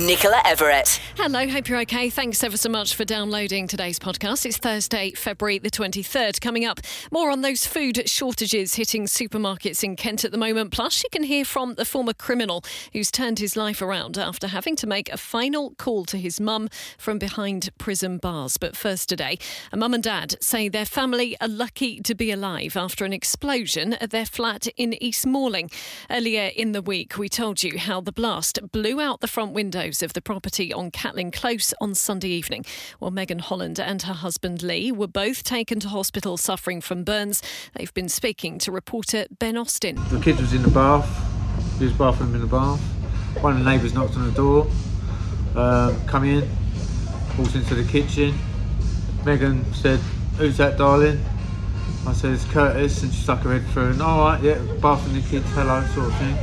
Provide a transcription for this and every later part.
Nicola Everett. Hello, hope you're okay. Thanks ever so much for downloading today's podcast. It's Thursday, February the 23rd. Coming up, more on those food shortages hitting supermarkets in Kent at the moment. Plus, you can hear from the former criminal who's turned his life around after having to make a final call to his mum from behind prison bars. But first, today, a mum and dad say their family are lucky to be alive after an explosion at their flat in East Malling. Earlier in the week, we told you how the blast blew out the front windows of the property on Catlin Close on Sunday evening. Well, Megan Holland and her husband Lee were both taken to hospital suffering from burns. They've been speaking to reporter Ben Austin. The kid was in the bath, his bathroom in the bath. One of the neighbours knocked on the door, um, come in, walked into the kitchen. Megan said, Who's that, darling? I said, It's Curtis, and she stuck her head through, and alright, yeah, bathroom the kids, hello, sort of thing.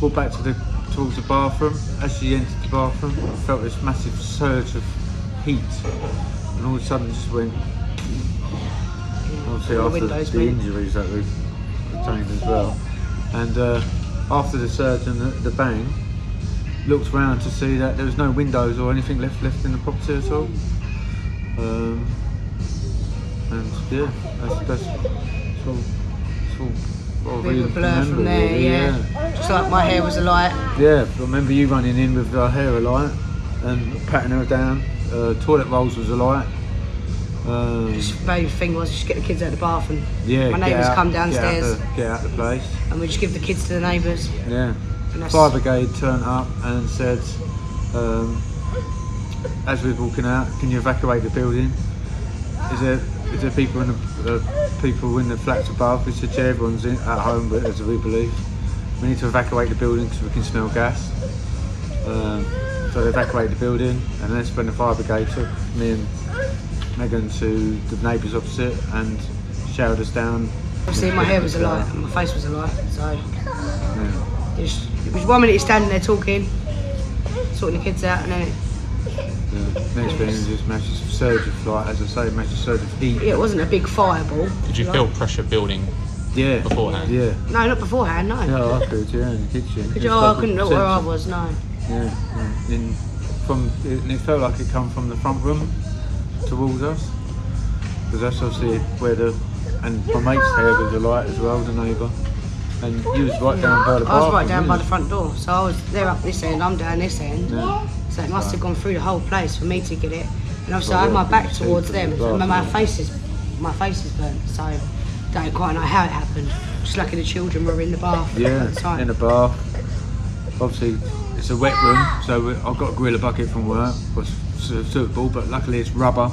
Walked back to the towards the bathroom. As she entered the bathroom, I felt this massive surge of heat, and all of a sudden, just went. Obviously, after windows the injuries that we've retained as well, and uh, after the surge and the, the bang, looked round to see that there was no windows or anything left left in the property at all. Um, and yeah, that's that's, that's all. That's all Bit of a blur from there, really, yeah. Just like my hair was a light. yeah, I remember you running in with her hair alight and patting her down. Uh, toilet rolls was alight. Um, Just main thing was just get the kids out of the bath and yeah, my neighbours come Get out, downstairs the, get out the place. and we just give the kids to the neighbours. Yeah. Fire brigade turned up and said, um, as we were walking out, can you evacuate the building? Is there is there people in the uh, people in the flats above? Said, yeah, everyone's in, at home, but as we believe, we need to evacuate the building because we can smell gas. Um, so they evacuated the building, and then when the fire brigade took me and Megan to the neighbours opposite and showered us down. Obviously my hair was a light and my face was a light. So Yeah. it was, it was one minute you're standing there talking, sorting the kids out, and then it, Yeah, next thing is just massive surge of like, as I say, massive surge of heat. it wasn't a big fireball. Did you feel pressure building? Yeah. Beforehand? Yeah. No, not beforehand, no. Yeah, I could, yeah, in the kitchen. Could It's you, oh, I like couldn't a look where I was, no. Yeah, yeah. In, from, it, and it felt like it come from the front room towards us. Because that's obviously where the, and my mate's hair was alight as well, the neighbour. And you was right down by the I was right down by the front door, so I was there up this end, I'm down this end. Yeah. So it must have gone through the whole place for me to get it. And obviously I had my back towards them, the so my bathroom. face is my face is burnt, so don't quite know how it happened. Just lucky the children were in the bath Yeah, at the time. in a bath. Obviously, it's a wet room, so I've got a gorilla bucket from work. Was suitable, but luckily it's rubber,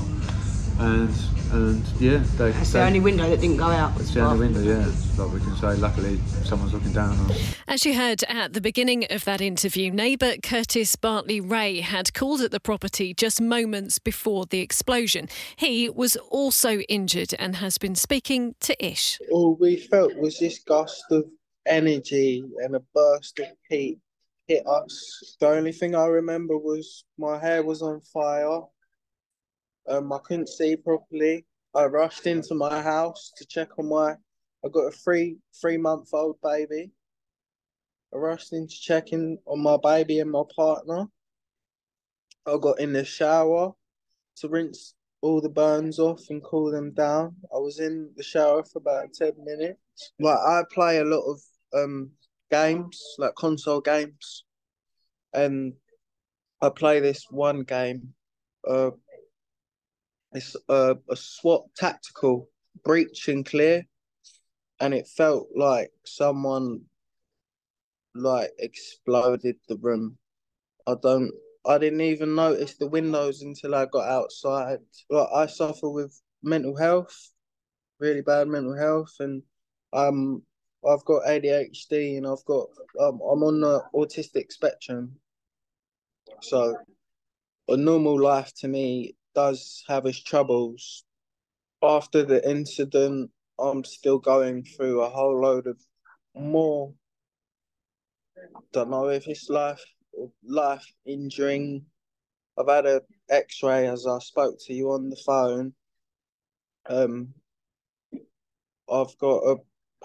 and and yeah, they. That's they the only window that didn't go out. Was it's the the only window, yeah. Like we can say, luckily someone's looking down on. us. As you heard at the beginning of that interview, neighbour Curtis Bartley Ray had called at the property just moments before the explosion. He was also injured and has been speaking to Ish. all we felt was this gust of energy and a burst of heat hit us. The only thing I remember was my hair was on fire. Um, I couldn't see properly. I rushed into my house to check on my. I got a three three month old baby. I rushed in to check in on my baby and my partner. I got in the shower to rinse all the burns off and cool them down. I was in the shower for about 10 minutes. Like I play a lot of um games, like console games. And I play this one game. Uh it's uh, a SWAT tactical breach and clear. And it felt like someone like exploded the room. I don't I didn't even notice the windows until I got outside. Like I suffer with mental health, really bad mental health, and um, I've got ADHD and I've got um, I'm on the autistic spectrum. So, a normal life to me does have his troubles. After the incident, I'm still going through a whole load of more. Don't know if it's life life injuring. I've had a X-ray as I spoke to you on the phone. Um, I've got a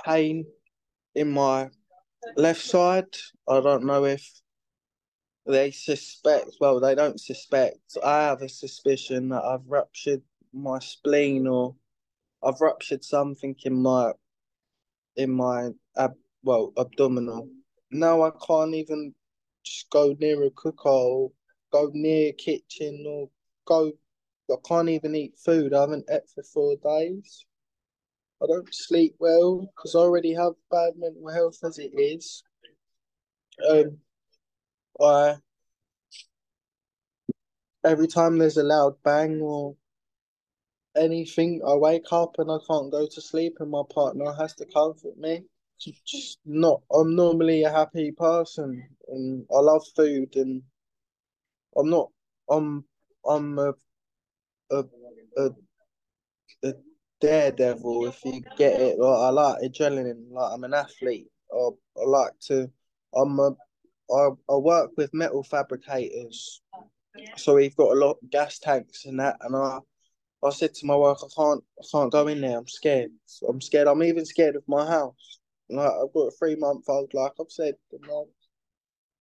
pain in my left side. I don't know if they suspect. Well, they don't suspect. I have a suspicion that I've ruptured my spleen or I've ruptured something in my in my ab well abdominal. Now I can't even just go near a cooker or go near a kitchen or go. I can't even eat food. I haven't ate for four days. I don't sleep well because I already have bad mental health as it is. Um, I every time there's a loud bang or anything, I wake up and I can't go to sleep, and my partner has to comfort me. Just not. I'm normally a happy person, and I love food, and I'm not. I'm. I'm a. A. A. a daredevil, if you get it. Like, I like adrenaline. Like I'm an athlete. I, I like to. I'm a. I, I work with metal fabricators, so we've got a lot of gas tanks and that, and I I said to my wife, I can't, I can't go in there. I'm scared. I'm scared. I'm even scared of my house. Like I've got a three month old. Like I've said, I,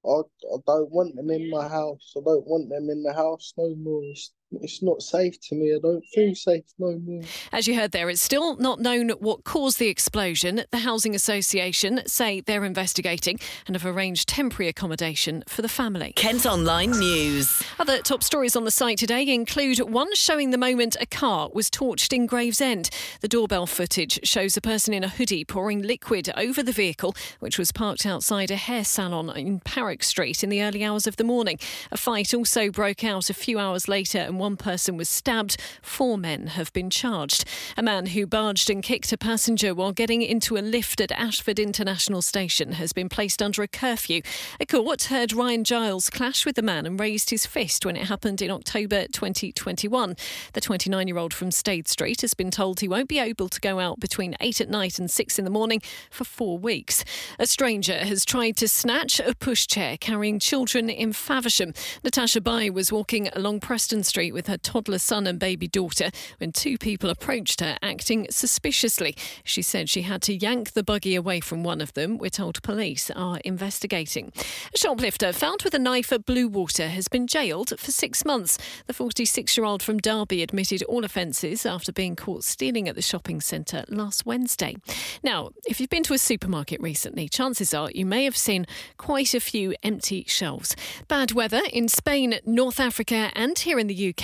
I don't want them in my house. I don't want them in the house no more. It's not safe to me. I don't feel safe no more. As you heard there, it's still not known what caused the explosion. The Housing Association say they're investigating and have arranged temporary accommodation for the family. Kent Online News. Other top stories on the site today include one showing the moment a car was torched in Gravesend. The doorbell footage shows a person in a hoodie pouring liquid over the vehicle, which was parked outside a hair salon in Parrock Street in the early hours of the morning. A fight also broke out a few hours later and one person was stabbed. Four men have been charged. A man who barged and kicked a passenger while getting into a lift at Ashford International Station has been placed under a curfew. A court heard Ryan Giles clash with the man and raised his fist when it happened in October 2021. The 29 year old from Stade Street has been told he won't be able to go out between 8 at night and 6 in the morning for four weeks. A stranger has tried to snatch a pushchair carrying children in Faversham. Natasha Bai was walking along Preston Street with her toddler son and baby daughter when two people approached her acting suspiciously. She said she had to yank the buggy away from one of them. We're told police are investigating. A shoplifter found with a knife at Bluewater has been jailed for six months. The 46 year old from Derby admitted all offences after being caught stealing at the shopping centre last Wednesday. Now, if you've been to a supermarket recently, chances are you may have seen quite a few empty shelves. Bad weather in Spain, North Africa, and here in the UK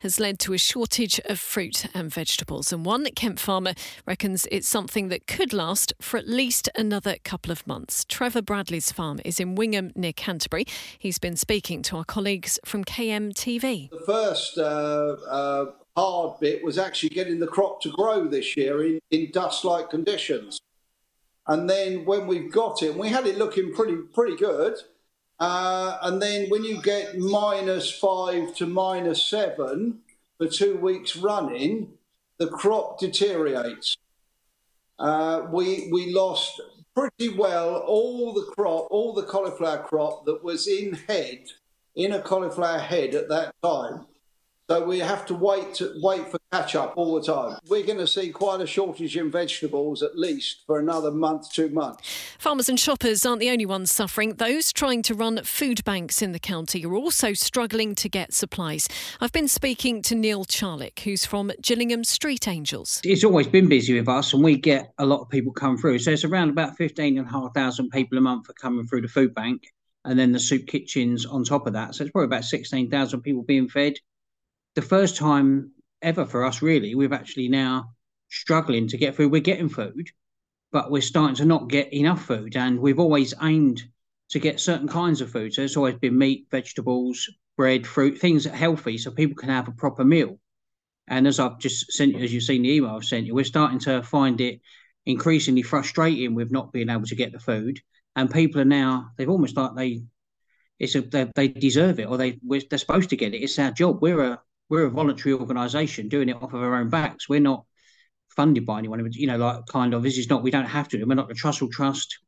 has led to a shortage of fruit and vegetables. And one Kent farmer reckons it's something that could last for at least another couple of months. Trevor Bradley's farm is in Wingham near Canterbury. He's been speaking to our colleagues from KMTV. The first uh, uh, hard bit was actually getting the crop to grow this year in, in dust like conditions. And then when we've got it, we had it looking pretty pretty good. Uh, and then when you get minus five to minus seven for two weeks running, the crop deteriorates. Uh, we we lost pretty well all the crop, all the cauliflower crop that was in head, in a cauliflower head at that time. So we have to wait to wait for catch up all the time. We're going to see quite a shortage in vegetables at least for another month, two months. Farmers and shoppers aren't the only ones suffering. Those trying to run food banks in the county are also struggling to get supplies. I've been speaking to Neil Charlick, who's from Gillingham Street Angels. It's always been busy with us, and we get a lot of people come through. So it's around about fifteen and a half thousand people a month are coming through the food bank, and then the soup kitchens on top of that. So it's probably about sixteen thousand people being fed the first time ever for us, really, we've actually now struggling to get food. We're getting food, but we're starting to not get enough food. And we've always aimed to get certain kinds of food. So it's always been meat, vegetables, bread, fruit, things that are healthy so people can have a proper meal. And as I've just sent you, as you've seen the email I've sent you, we're starting to find it increasingly frustrating with not being able to get the food. And people are now, they've almost like they, it's a, they, they deserve it or they, they're supposed to get it. It's our job. We're a, we're a voluntary organisation doing it off of our own backs. We're not funded by anyone. You know, like kind of this is not. We don't have to. We're not the Trussell Trust.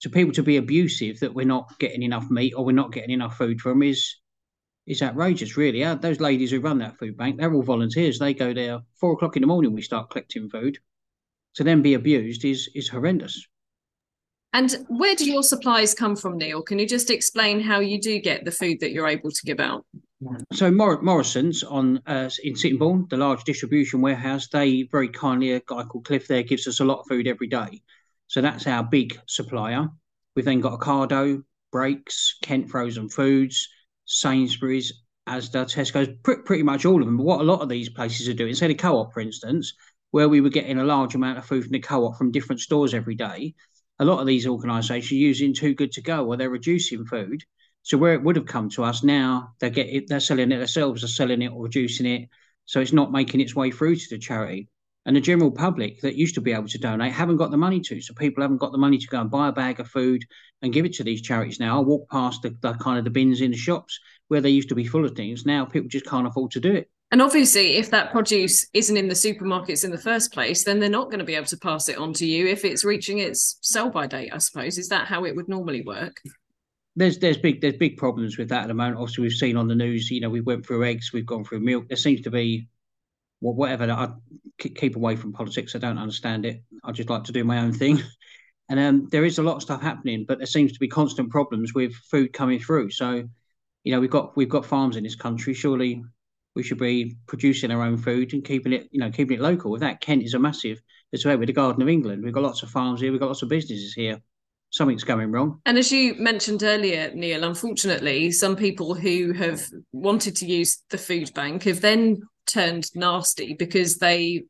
To people to be abusive that we're not getting enough meat or we're not getting enough food from is is outrageous. Really, uh, those ladies who run that food bank, they're all volunteers. They go there four o'clock in the morning. We start collecting food. to then be abused is is horrendous. And where do your supplies come from, Neil? Can you just explain how you do get the food that you're able to give out? So Mor- Morrison's on uh, in Sittingbourne, the large distribution warehouse, they very kindly a guy called Cliff there gives us a lot of food every day. So that's our big supplier. We've then got Ocado, Brakes, Kent Frozen Foods, Sainsbury's, Asda, Tesco's, pr- pretty much all of them. But what a lot of these places are doing, say the co-op, for instance, where we were getting a large amount of food from the co-op from different stores every day, a lot of these organisations are using too good to go, or they're reducing food. So where it would have come to us now, they get it, they're selling it themselves, they're selling it or reducing it, so it's not making its way through to the charity. And the general public that used to be able to donate haven't got the money to. So people haven't got the money to go and buy a bag of food and give it to these charities now. I walk past the, the kind of the bins in the shops where they used to be full of things. Now people just can't afford to do it. And obviously, if that produce isn't in the supermarkets in the first place, then they're not going to be able to pass it on to you if it's reaching its sell by date, I suppose. Is that how it would normally work? There's there's big there's big problems with that at the moment. Obviously, we've seen on the news. You know, we went through eggs, we've gone through milk. There seems to be whatever. I keep away from politics. I don't understand it. I just like to do my own thing. And um, there is a lot of stuff happening, but there seems to be constant problems with food coming through. So, you know, we've got we've got farms in this country. Surely we should be producing our own food and keeping it, you know, keeping it local. With that, Kent is a massive. It's where with the Garden of England. We've got lots of farms here. We've got lots of businesses here. Something's going wrong. And as you mentioned earlier, Neil, unfortunately, some people who have wanted to use the food bank have then turned nasty because they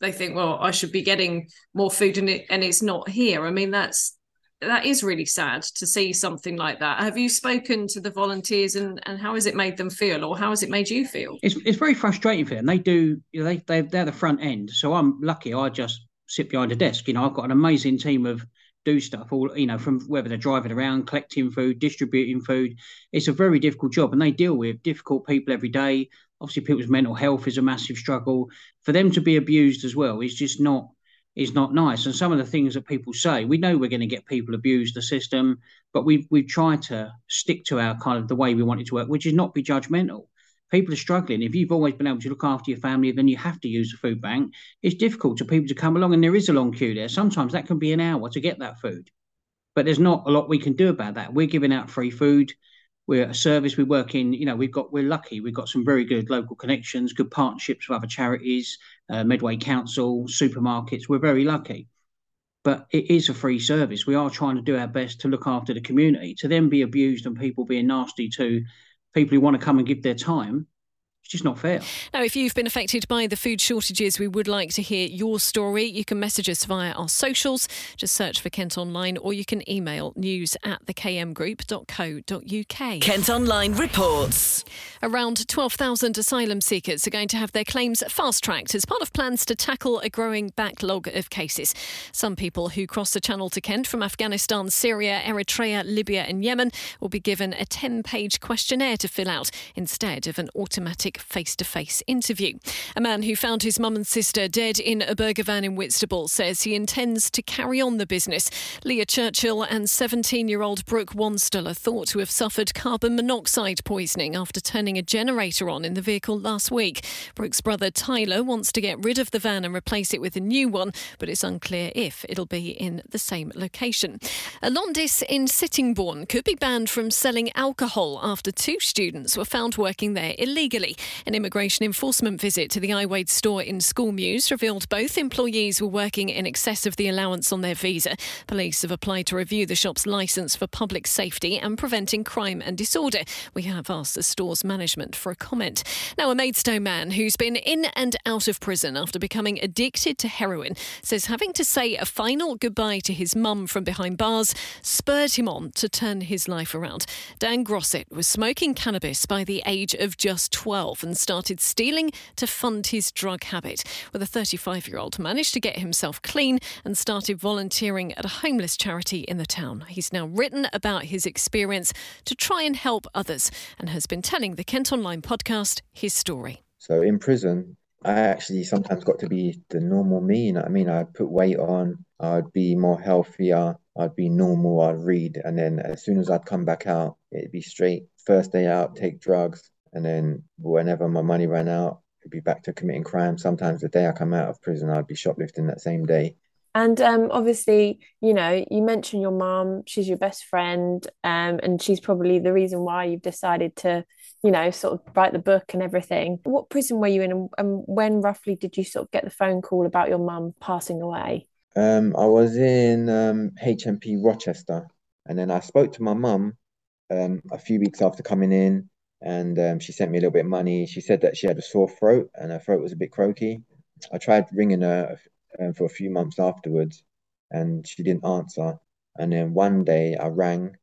they think, well, I should be getting more food and it and it's not here. I mean, that's that is really sad to see something like that. Have you spoken to the volunteers and, and how has it made them feel or how has it made you feel? It's it's very frustrating for them. They do you know, they they they're the front end. So I'm lucky I just sit behind a desk. You know, I've got an amazing team of do stuff all you know from whether they're driving around collecting food distributing food. It's a very difficult job and they deal with difficult people every day. Obviously people's mental health is a massive struggle. For them to be abused as well is just not is not nice. And some of the things that people say we know we're going to get people abuse the system but we've we've tried to stick to our kind of the way we want it to work which is not be judgmental people are struggling. If you've always been able to look after your family then you have to use a food bank. It's difficult for people to come along and there is a long queue there. Sometimes that can be an hour to get that food. But there's not a lot we can do about that. We're giving out free food. We're a service. We work in you know we've got we're lucky. We've got some very good local connections good partnerships with other charities uh, medway council supermarkets. We're very lucky. But it is a free service. We are trying to do our best to look after the community. To then be abused and people being nasty to people who want to come and give their time it's just not fair. Now, if you've been affected by the food shortages, we would like to hear your story. You can message us via our socials. Just search for Kent Online or you can email news at thekmgroup.co.uk. Kent Online reports. Around 12,000 asylum seekers are going to have their claims fast tracked as part of plans to tackle a growing backlog of cases. Some people who cross the channel to Kent from Afghanistan, Syria, Eritrea, Libya, and Yemen will be given a 10 page questionnaire to fill out instead of an automatic face to face interview. A man who found his mum and sister dead in a burger van in Whitstable says he intends to carry on the business. Leah Churchill and 17 year old Brooke Wanstall are thought to have suffered carbon monoxide poisoning after turning a generator on in the vehicle last week. Brooke's brother Tyler wants to get rid of the van and replace it with a new one, but it's unclear if it'll be in the same location. A Londis in Sittingbourne could be banned from selling alcohol after two students were found working there illegally. An immigration enforcement visit to the Iwade store in School Mews revealed both employees were working in excess of the allowance on their visa. Police have applied to review the shop's licence for public safety and preventing crime and disorder. We have asked the store's management for a comment. Now, a Maidstone man who's been in and out of prison after becoming addicted to heroin says having to say a final goodbye to his mum from behind bars spurred him on to turn his life around. Dan Grosset was smoking cannabis by the age of just 12 and started stealing to fund his drug habit. With a 35 year old managed to get himself clean and started volunteering at a homeless charity in the town. He's now written about his experience to try and help others and has been telling the Kent Online podcast his story. So in prison, I actually sometimes got to be the normal me. You know I mean? I'd put weight on, I'd be more healthier, I'd be normal, I'd read. And then as soon as I'd come back out, it'd be straight. First day out, take drugs. And then whenever my money ran out, could be back to committing crime. Sometimes the day I come out of prison, I'd be shoplifting that same day. And um, obviously, you know, you mentioned your mum, she's your best friend, um, and she's probably the reason why you've decided to, you know, sort of write the book and everything. What prison were you in, and, and when roughly did you sort of get the phone call about your mum passing away? Um, I was in um, HMP Rochester, and then I spoke to my mum um, a few weeks after coming in, and um, she sent me a little bit of money. She said that she had a sore throat and her throat was a bit croaky. I tried ringing her um, for a few months afterwards, and she didn't answer. And then one day I rang,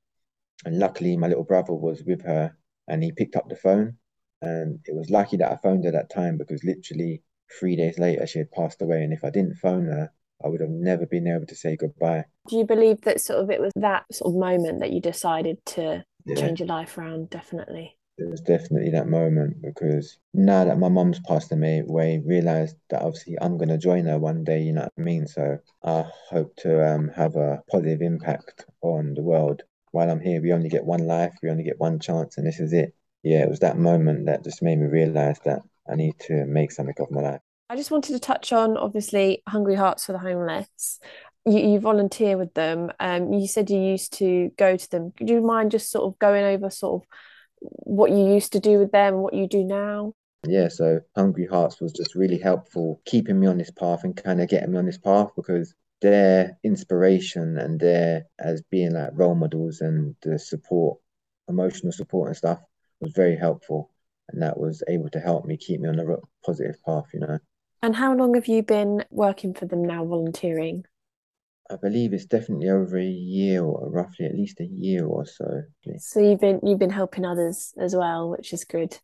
and luckily my little brother was with her, and he picked up the phone. And it was lucky that I phoned her that time because literally three days later she had passed away. And if I didn't phone her, I would have never been able to say goodbye. Do you believe that sort of it was that sort of moment that you decided to yeah. change your life around? Definitely it was definitely that moment because now that my mom's passed away, realized that obviously I'm gonna join her one day. You know what I mean? So I hope to um, have a positive impact on the world. While I'm here, we only get one life, we only get one chance, and this is it. Yeah, it was that moment that just made me realize that I need to make something of my life. I just wanted to touch on obviously Hungry Hearts for the Homeless. You, you volunteer with them. Um, you said you used to go to them. Could you mind just sort of going over sort of what you used to do with them, what you do now? Yeah, so Hungry Hearts was just really helpful, keeping me on this path and kind of getting me on this path because their inspiration and their as being like role models and the support, emotional support and stuff was very helpful. And that was able to help me keep me on a positive path, you know. And how long have you been working for them now, volunteering? I believe it's definitely over a year or roughly at least a year or so. So you've been you've been helping others as well, which is good.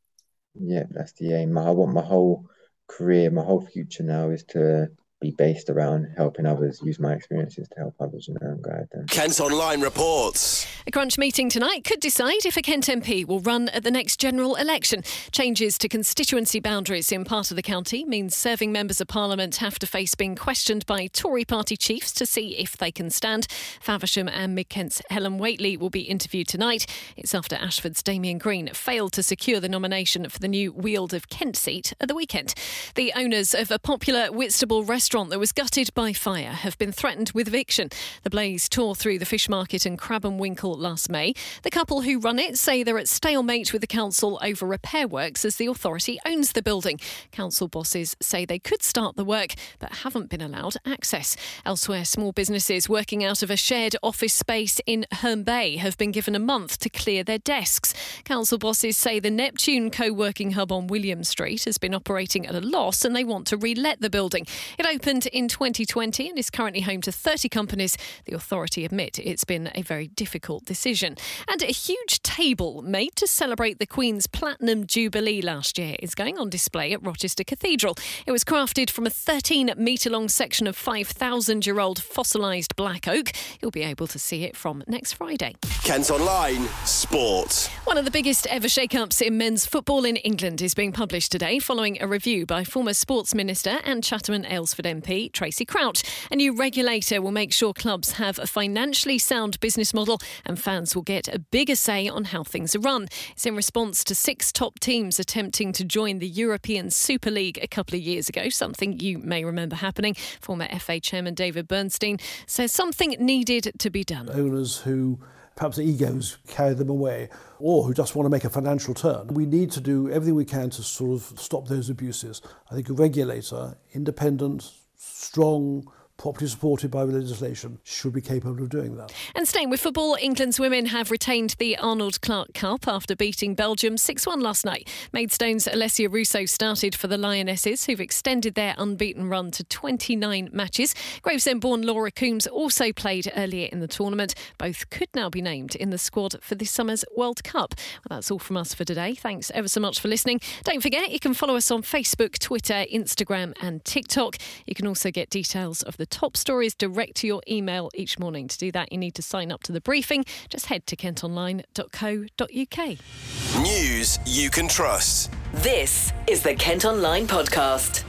Yeah, that's the aim. I want my whole career, my whole future now is to be based around helping others, use my experiences to help others, you know, and guide them. Kent Online reports. A crunch meeting tonight could decide if a Kent MP will run at the next general election. Changes to constituency boundaries in part of the county means serving members of parliament have to face being questioned by Tory party chiefs to see if they can stand. Faversham and Mid Kent's Helen Whately will be interviewed tonight. It's after Ashford's Damian Green failed to secure the nomination for the new Weald of Kent seat at the weekend. The owners of a popular Whitstable restaurant restaurant that was gutted by fire have been threatened with eviction. The blaze tore through the fish market in Crab and Winkle last May. The couple who run it say they're at stalemate with the council over repair works as the authority owns the building. Council bosses say they could start the work but haven't been allowed access. Elsewhere, small businesses working out of a shared office space in Herne Bay have been given a month to clear their desks. Council bosses say the Neptune co working hub on William Street has been operating at a loss and they want to relet the building. It opened in 2020 and is currently home to 30 companies. The authority admit it's been a very difficult decision. And a huge table made to celebrate the Queen's Platinum Jubilee last year is going on display at Rochester Cathedral. It was crafted from a 13 metre long section of 5,000 year old fossilised black oak. You'll be able to see it from next Friday. Kent Online Sport. One of the biggest ever shake-ups in men's football in England is being published today following a review by former Sports Minister and Chatham and Aylesford MP Tracey Crouch. A new regulator will make sure clubs have a financially sound business model and fans will get a bigger say on how things are run. It's in response to six top teams attempting to join the European Super League a couple of years ago, something you may remember happening. Former FA chairman David Bernstein says something needed to be done. Owners who perhaps egos carry them away, or who just want to make a financial turn. We need to do everything we can to sort of stop those abuses. I think a regulator, independent, strong, properly supported by legislation, should be capable of doing that. And staying with football, England's women have retained the Arnold Clark Cup after beating Belgium 6 1 last night. Maidstone's Alessia Russo started for the Lionesses, who've extended their unbeaten run to 29 matches. Gravesend born Laura Coombs also played earlier in the tournament. Both could now be named in the squad for this summer's World Cup. Well, that's all from us for today. Thanks ever so much for listening. Don't forget, you can follow us on Facebook, Twitter, Instagram, and TikTok. You can also get details of the top stories direct to your email each morning. To do that, you need to sign up to the briefing. Just head to kentonline.co.uk. News you can trust. This is the Kent Online Podcast.